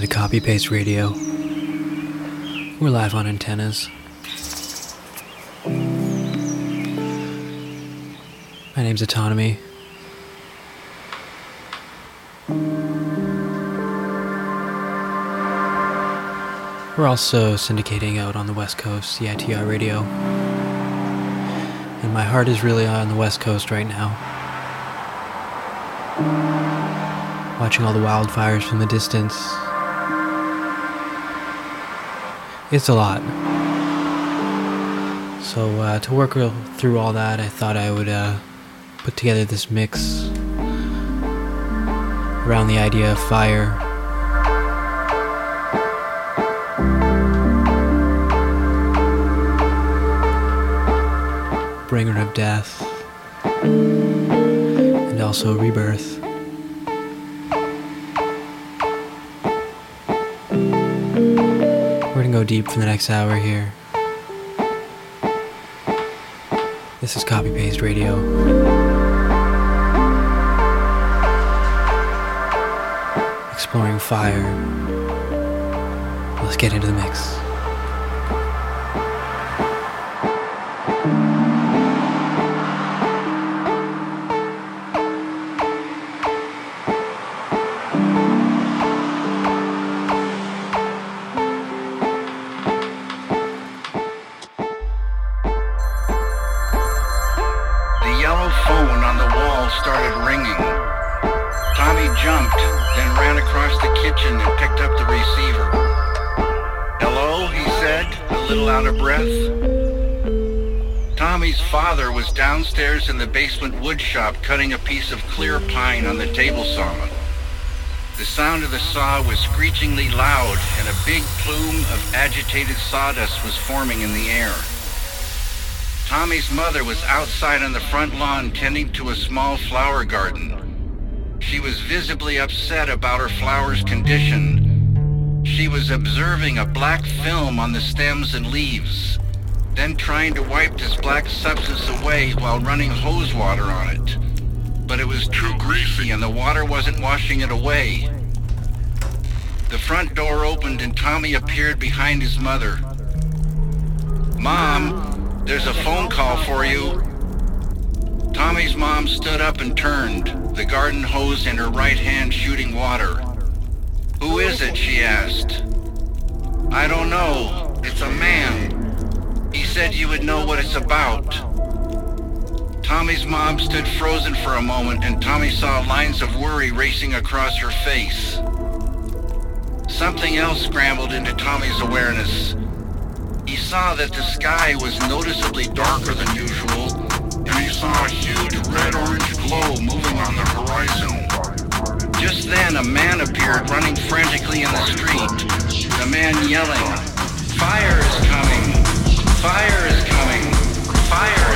to Copy Paste Radio. We're live on antennas. My name's Autonomy. We're also syndicating out on the West Coast, CITR Radio. And my heart is really on the West Coast right now. Watching all the wildfires from the distance. It's a lot. So, uh, to work real through all that, I thought I would uh, put together this mix around the idea of fire. Bringer of death, and also rebirth. Go deep for the next hour here. This is Copy Paste Radio. Exploring fire. Let's get into the mix. In the basement wood shop cutting a piece of clear pine on the table saw. The sound of the saw was screechingly loud, and a big plume of agitated sawdust was forming in the air. Tommy's mother was outside on the front lawn tending to a small flower garden. She was visibly upset about her flower's condition. She was observing a black film on the stems and leaves, then trying to wipe this black substance away while running hose water on it. But it was too greasy and the water wasn't washing it away. The front door opened and Tommy appeared behind his mother. Mom, there's a phone call for you. Tommy's mom stood up and turned, the garden hose in her right hand shooting water. Who is it? she asked. I don't know. It's a man. He said you would know what it's about. Tommy's mom stood frozen for a moment and Tommy saw lines of worry racing across her face. Something else scrambled into Tommy's awareness. He saw that the sky was noticeably darker than usual, and he saw a huge red-orange glow moving on the horizon. Just then, a man appeared running frantically in the street. The man yelling, Fire is coming! Fire is coming! Fire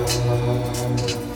Música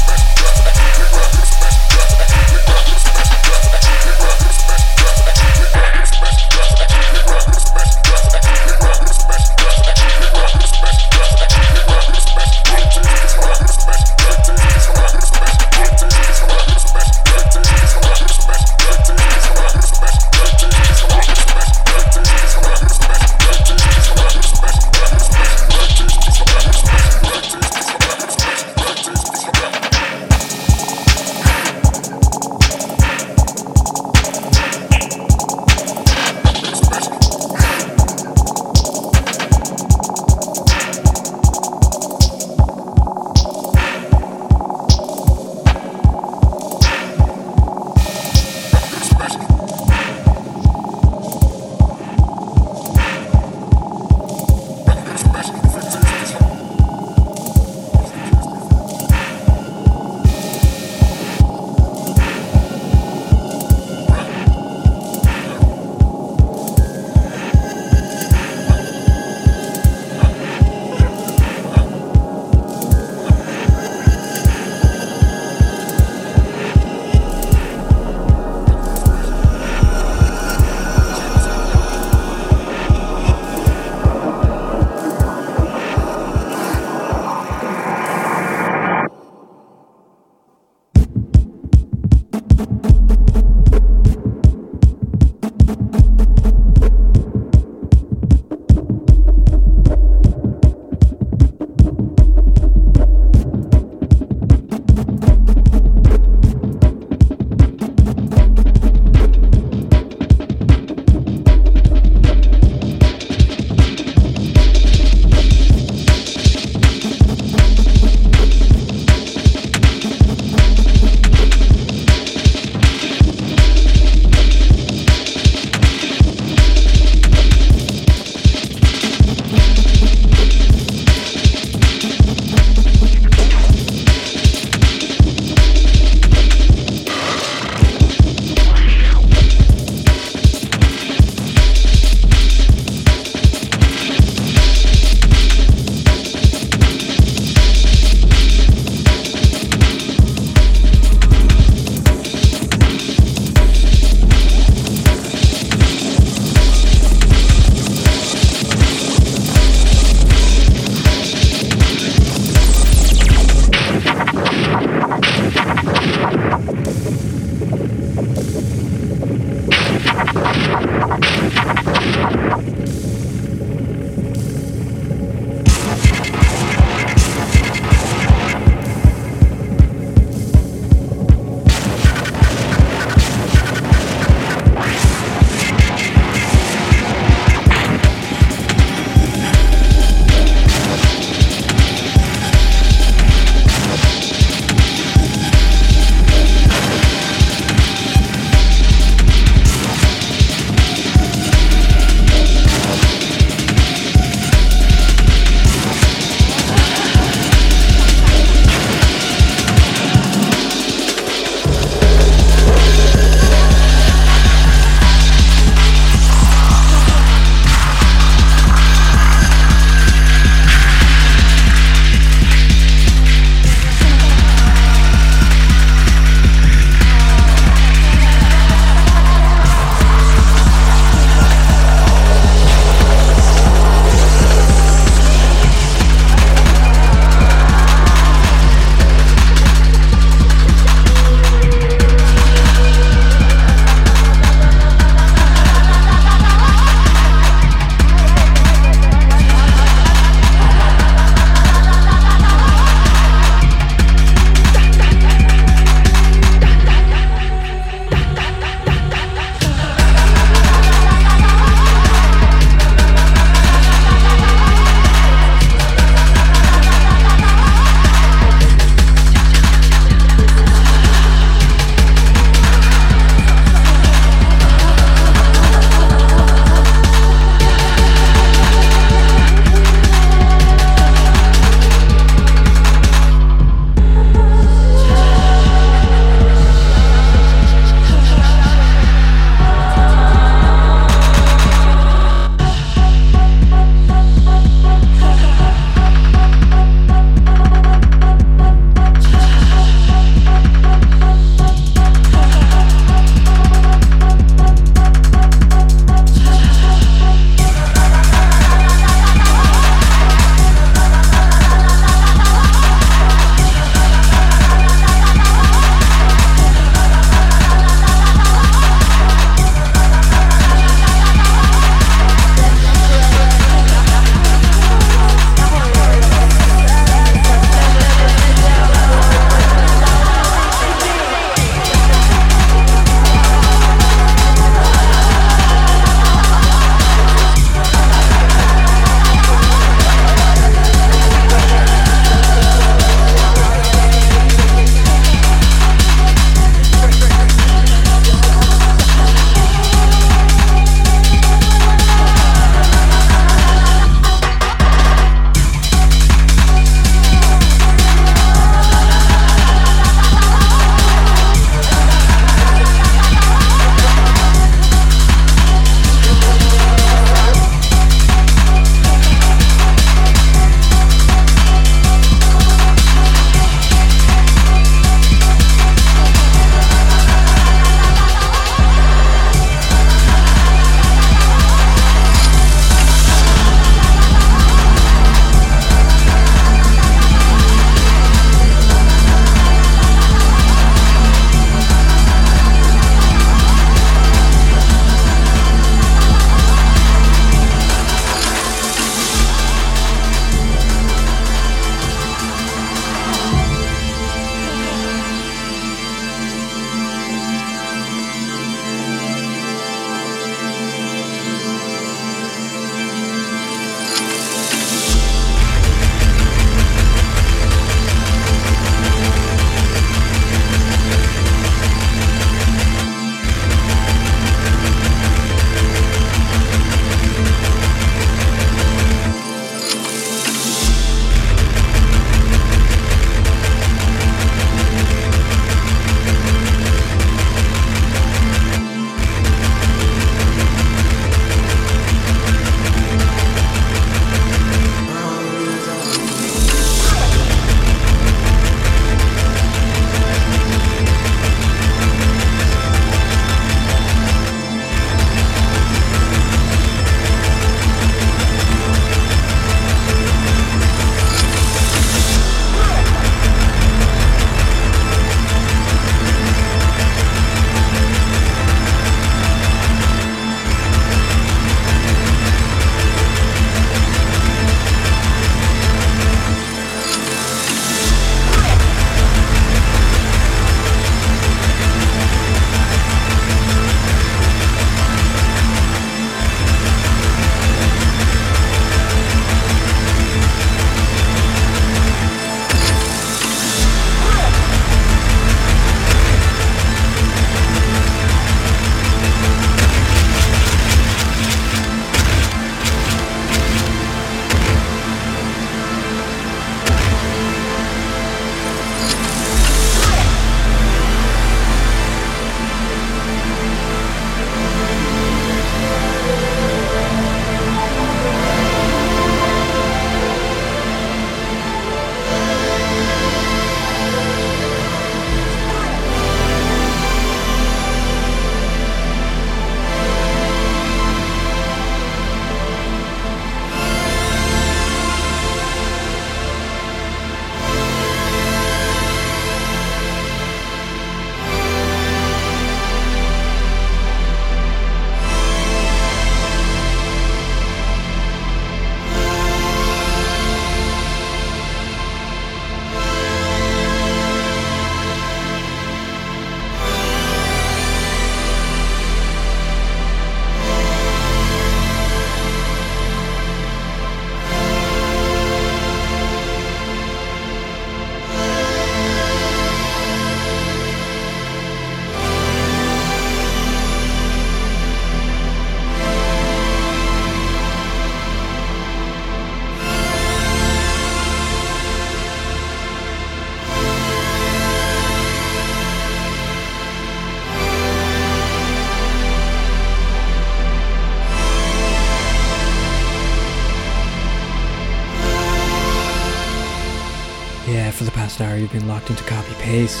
the you've been locked into copy paste.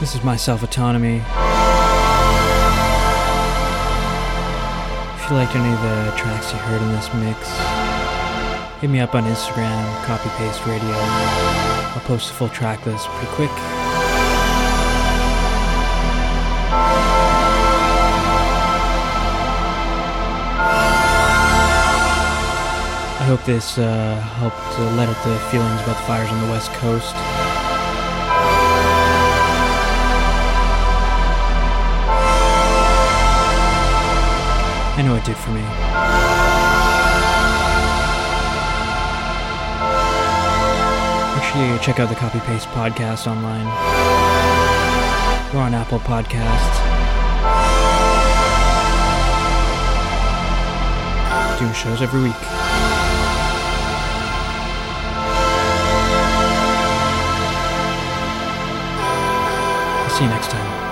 This is my self autonomy. If you liked any of the tracks you heard in this mix, hit me up on Instagram, copy paste radio. I'll post a full track list pretty quick. Hope this uh, helped uh, let out the feelings about the fires on the west coast. I know it did for me. Sure check out the Copy Paste podcast online. We're on Apple Podcasts. Doing shows every week. See you next time.